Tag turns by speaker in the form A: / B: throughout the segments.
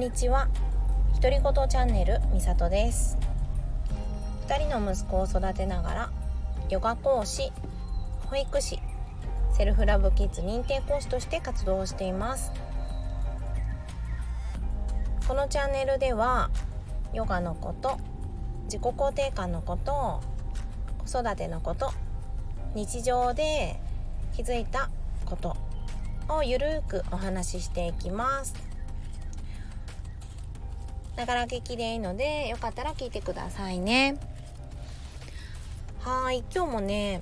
A: んにちは。独り言チャンネルみさとです。2人の息子を育てながらヨガ講師保育士セルフラブキッズ認定講師として活動をしています。このチャンネルではヨガのこと自己肯定感のこと子育てのこと日常で気づいたことをゆるくお話ししていきます。ながら聞きでいいのでよかったら聞いてくださいね。はい今日もね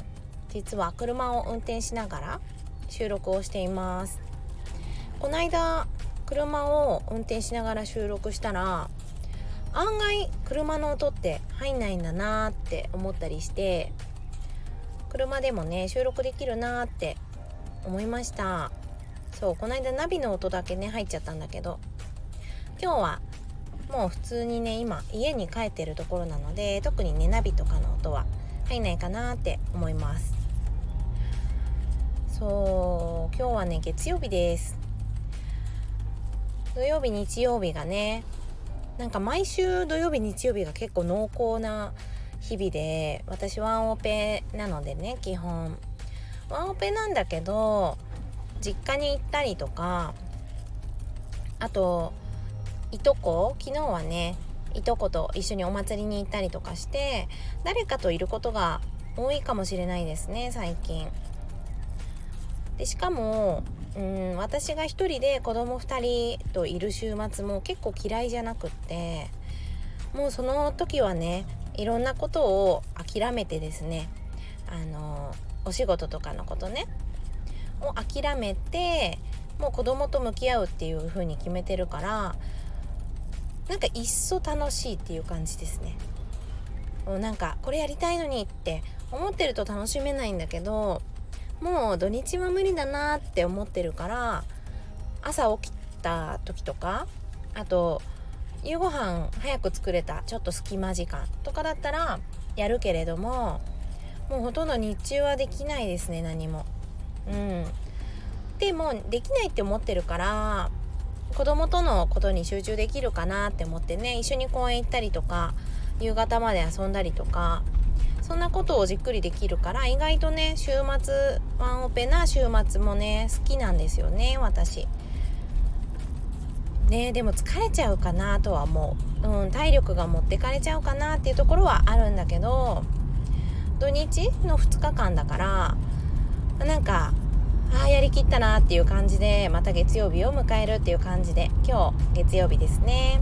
A: 実は車を運転しながら収録をしています。この間車を運転しながら収録したら案外車の音って入んないんだなって思ったりして車でもね収録できるなって思いました。そうこの間ナビの音だけね入っちゃったんだけど今日はもう普通にね今家に帰ってるところなので特にねナビとかの音は入んないかなって思います。そう今日はね月曜日です。土曜日日曜日がねなんか毎週土曜日日曜日が結構濃厚な日々で私ワンオペなのでね基本。ワンオペなんだけど実家に行ったりとかあといとこ昨日はねいとこと一緒にお祭りに行ったりとかして誰かといることが多いかもしれないですね最近。でしかもうん私が一人で子供2人といる週末も結構嫌いじゃなくってもうその時はねいろんなことを諦めてですねあのお仕事とかのことねを諦めてもう子供と向き合うっていう風に決めてるからなんかいっそ楽しいっていう感じですね。なんかこれやりたいのにって思ってると楽しめないんだけどもう土日は無理だなって思ってるから朝起きた時とかあと夕ご飯早く作れたちょっと隙間時間とかだったらやるけれどももうほとんど日中はできないですね何も。うん、でもできないって思ってるから子供とのことに集中できるかなって思ってね一緒に公園行ったりとか夕方まで遊んだりとかそんなことをじっくりできるから意外とね週末ワンオペな週末もね好きなんですよね私。ねでも疲れちゃうかなとは思う、うん、体力が持ってかれちゃうかなっていうところはあるんだけど土日の2日間だからなんかああやりきったなっていう感じでまた月曜日を迎えるっていう感じで今日月曜日ですね。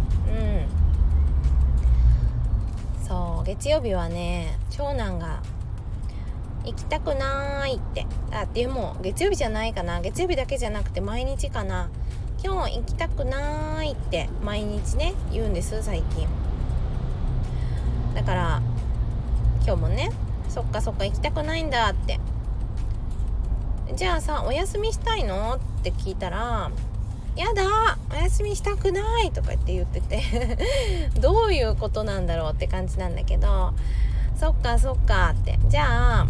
A: うん。そう月曜日はね長男が行きたくないって。あでも月曜日じゃないかな。月曜日だけじゃなくて毎日かな。今日行きたくないって毎日ね言うんです最近。だから今日もねそっかそっか行きたくないんだって。じゃあさお休みしたいの？って聞いたらやだお休みしたくないとかって言ってて どういうことなんだろうって感じなんだけどそっかそっかってじゃあ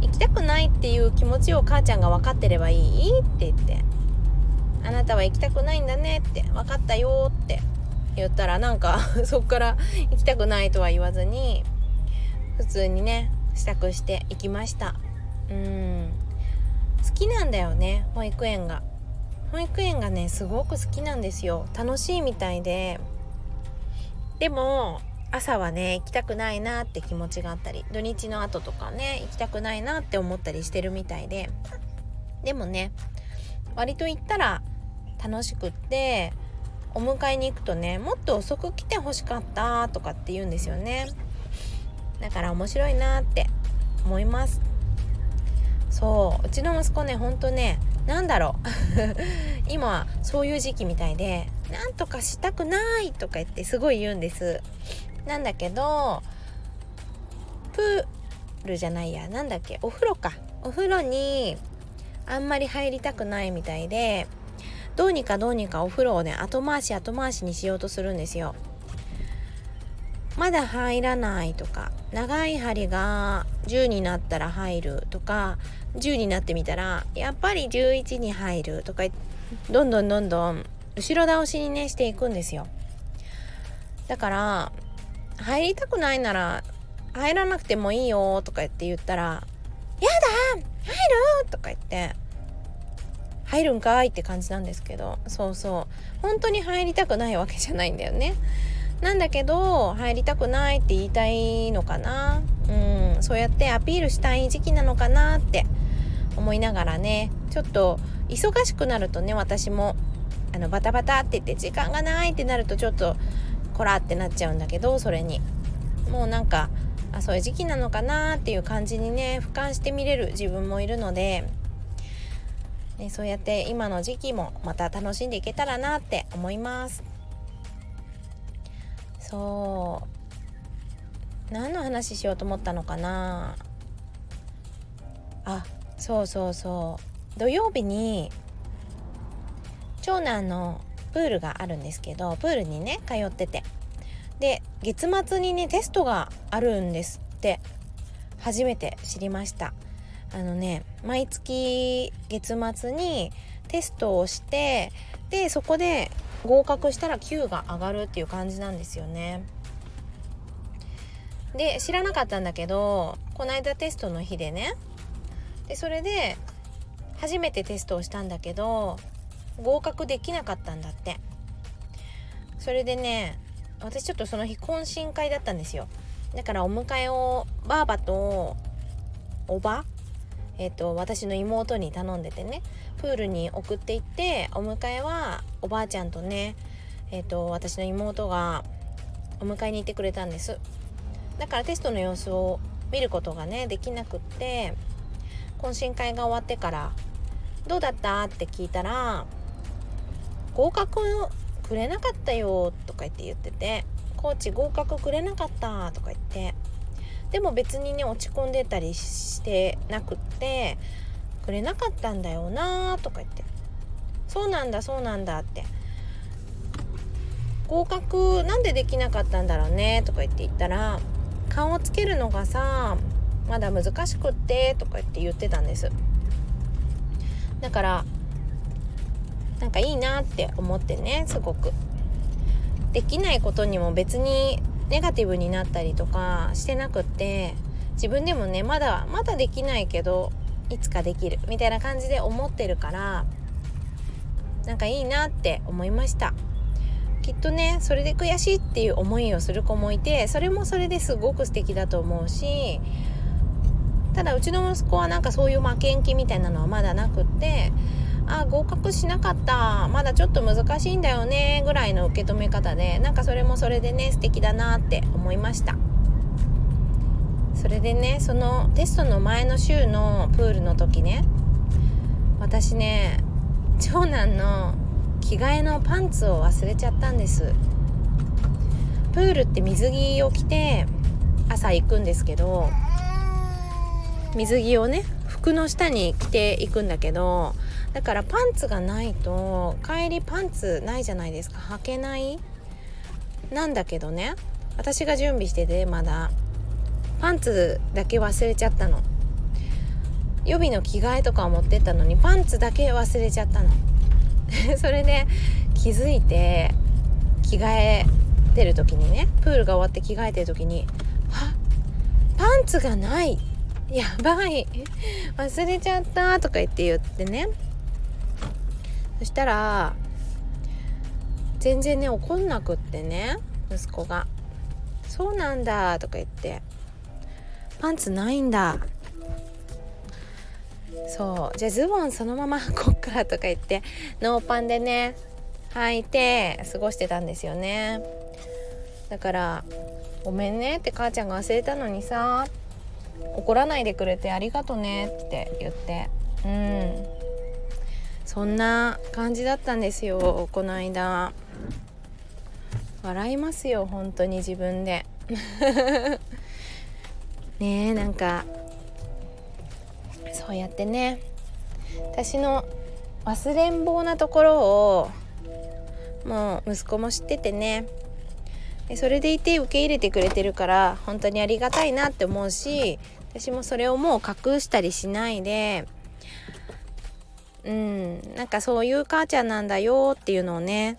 A: 行きたくないっていう気持ちを母ちゃんが分かってればいい？って言ってあなたは行きたくないんだねって分かったよって言ったらなんか そっから行きたくないとは言わずに普通にね支度して行きました。うん。好きなんだよね保育園が。保育園がねすごく好きなんですよ。楽しいみたいで。でも朝はね行きたくないなって気持ちがあったり土日の後とかね行きたくないなって思ったりしてるみたいで。でもね割と行ったら楽しくってお迎えに行くとねもっと遅く来てほしかったとかって言うんですよね。だから面白いなって思います。そううちの息子ねほんとね何だろう。今そういう時期みたいで「なんとかしたくない」とか言ってすごい言うんです。なんだけどプールじゃないやなんだっけお風呂か。お風呂にあんまり入りたくないみたいでどうにかどうにかお風呂をね後回し後回しにしようとするんですよ。まだ入らないとか長い針が10になったら入るとか10になってみたらやっぱり11に入るとかどんどんどんどん後ろ倒しにねしていくんですよだから入りたくないなら入らなくてもいいよとか言って言ったら「やだ入る!」とか言って入るんかいって感じなんですけどそうそう本当に入りたくないわけじゃないんだよねなんだけど入りたくないって言いたいのかな？うんそうやってアピールしたい時期なのかなって思いながらね。ちょっと忙しくなるとね私もあのバタバタって言って時間がないってなるとちょっとこらってなっちゃうんだけどそれに。もうなんかあそういう時期なのかなっていう感じにね俯瞰して見れる自分もいるので、ね、そうやって今の時期もまた楽しんでいけたらなって思います。そう。何の話しようと思ったのかな。あそうそうそう。土曜日に長男のプールがあるんですけどプールにね通ってて。で月末にねテストがあるんですって。初めて知りました。あのね毎月月末にテストをしてでそこで合格したら級が上がるっていう感じなんですよね。で知らなかったんだけどこの間テストの日でね。でそれで初めてテストをしたんだけど合格できなかったんだって。それでね私ちょっとその日懇親会だったんですよ。だからお迎えをばあばとおばえ、ー、と私の妹に頼んでてねプールに送っていってお迎えはおばあちゃんとねえっ、ー、と私の妹がお迎えに行ってくれたんですだからテストの様子を見ることがねできなくって懇親会が終わってから「どうだった?」って聞いたら合格くれなかったよとか言って言っててコーチ合格くれなかったとか言ってでも別にね落ち込んでたりしてなくってくれなかったんだよなとか言って。そうなんだそうなんだって。合格なんでできなかったんだろうねとか言って言ったら顔をつけるのがさまだ難しくってとか言って言ってたんです。だからなんかいいなって思ってねすごく。できないことにも別にネガティブになったりとかしてなくって自分でもねまだまだできないけどいつかできるみたいな感じで思ってるからなんかいいなって思いました。きっとねそれで悔しいっていう思いをする子もいてそれもそれですごく素敵だと思うしただうちの息子はなんかそういう負けん気みたいなのはまだなくってあ合格しなかった。まだちょっと難しいんだよね。ぐらいの受け止め方で。なんかそれもそれでね素敵だなって思いました。それでねそのテストの前の週のプールの時ね私ね長男の着替えのパンツを忘れちゃったんです。プールって水着を着て朝行くんですけど水着をね服の下に着ていくんだけどだからパンツがないと帰りパンツないじゃないですか。履けないなんだけどね。私が準備しててまだ。パンツだけ忘れちゃったの。予備の着替えとかを持ってったのにパンツだけ忘れちゃったの。それで気づいて着替えてる時にねプールが終わって着替えてる時に「あパンツがない。やばい。忘れちゃった」とか言って言ってね。そしたら全然ね怒んなくってね息子が「そうなんだ」とか言って「パンツないんだ」そう。じゃあズボンそのまま こっからとか言って。ノーパンでね履いて過ごしてたんですよね。だから「ごめんね」って母ちゃんが忘れたのにさ怒らないでくれてありがとねって言って。うん。そんな感じだったんですよこの間。笑いますよ本当に自分で。ねえなんかそうやってね。私の忘れん坊なところをもう息子も知っててね。でそれでいて受け入れてくれてるから本当にありがたいなって思うし私もそれをもう隠したりしないでうん。なんかそういう母ちゃんなんだよっていうのをね。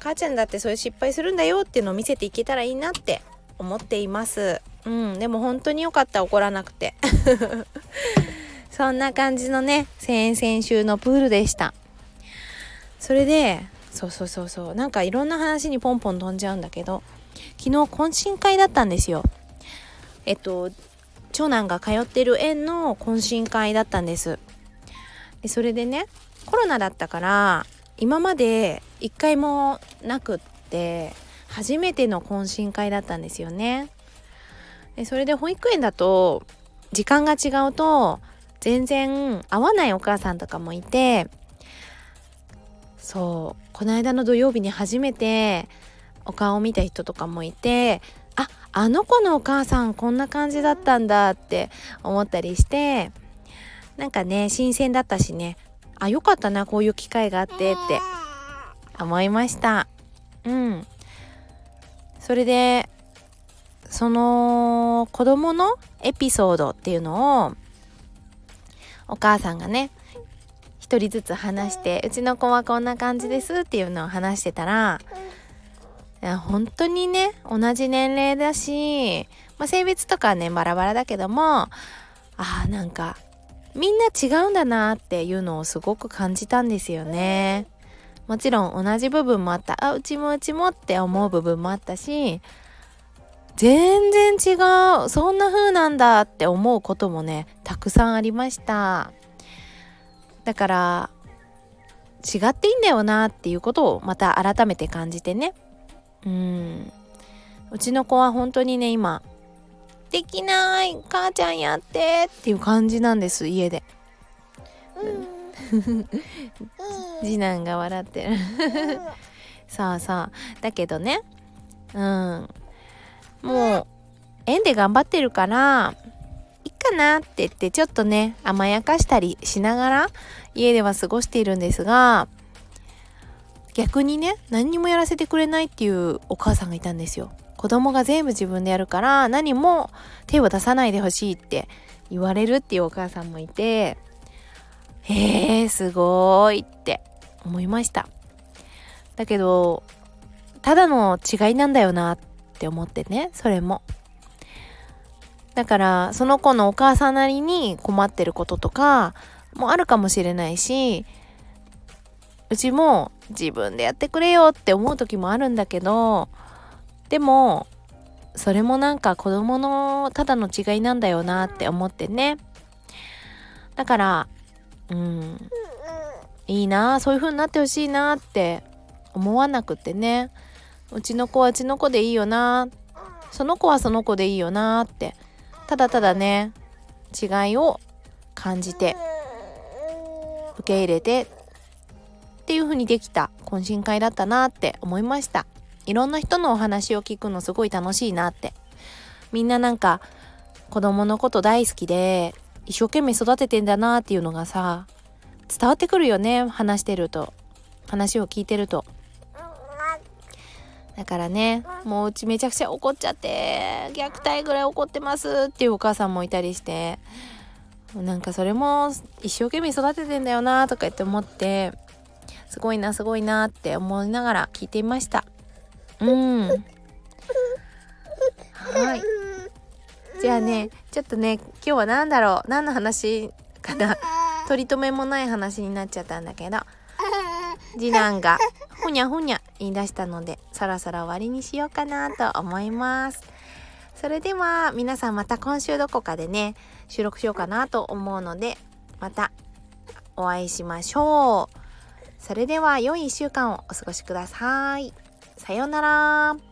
A: 母ちゃんだってそういう失敗するんだよっていうのを見せていけたらいいなって思っています。うん。でも本当に良かった。怒らなくて。そんな感じのね先々週のプールでした。それでそうそうそうそう。なんかいろんな話にポンポン飛んじゃうんだけど昨日懇親会だったんですよ。えっと長男が通ってる園の懇親会だったんです。でそれでねコロナだったから今まで一回もなくって初めての懇親会だったんですよね。でそれで保育園だと時間が違うと全然会わないお母さんとかもいてそうこの間の土曜日に初めてお顔を見た人とかもいてああの子のお母さんこんな感じだったんだって思ったりしてなんかね新鮮だったしね。あよかったなこういう機会があってって思いました。うん。それでその子供のエピソードっていうのをお母さんがね一人ずつ話してうちの子はこんな感じですっていうのを話してたら本当にね同じ年齢だし、まあ、性別とかねバラバラだけどもあーなんかみんな違うんだなっていうのをすごく感じたんですよね。もちろん同じ部分もあった。あうちもうちもって思う部分もあったし全然違うそんな風なんだって思うこともねたくさんありました。だから違っていいんだよなっていうことをまた改めて感じてね。うん。うちの子は本当にね今「できない母ちゃんやって」っていう感じなんです家で。次男が笑ってる。そうそうだけどね。うん。もう園で頑張ってるからいいかなって言ってちょっとね甘やかしたりしながら家では過ごしているんですが逆にね何にもやらせてくれないっていうお母さんがいたんですよ。子供が全部自分でやるから何も手を出さないでほしいって言われるっていうお母さんもいてへえすごいって思いました。だけどただの違いなんだよなって思ってねそれも。だからその子のお母さんなりに困ってることとかもあるかもしれないしうちも自分でやってくれよって思う時もあるんだけどでもそれもなんか子供のただの違いなんだよなって思ってね。だからうんいいなそういう風になってほしいなって思わなくてね。うちの子はうちの子でいいよな。その子はその子でいいよなってただただね違いを感じて受け入れてっていう風にできた懇親会だったなって思いました。いろんな人のお話を聞くのすごい楽しいなって。みんななんか子供のこと大好きで一生懸命育ててんだなっていうのがさ伝わってくるよね話してると。話を聞いてると。だからねもううちめちゃくちゃ怒っちゃって虐待ぐらい怒ってますっていうお母さんもいたりしてなんかそれも一生懸命育ててんだよなとか言って思ってすごいなすごいなって思いながら聞いていました。うん。はい。じゃあねちょっとね今日は何だろう？何の話かな？取り留めもない話になっちゃったんだけど。次男がふにゃふにゃ言い出したのでそろそろ終わりにしようかなと思います。それでは皆さんまた今週どこかでね収録しようかなと思うのでまたお会いしましょうそれでは良い1週間をお過ごしください。さようなら。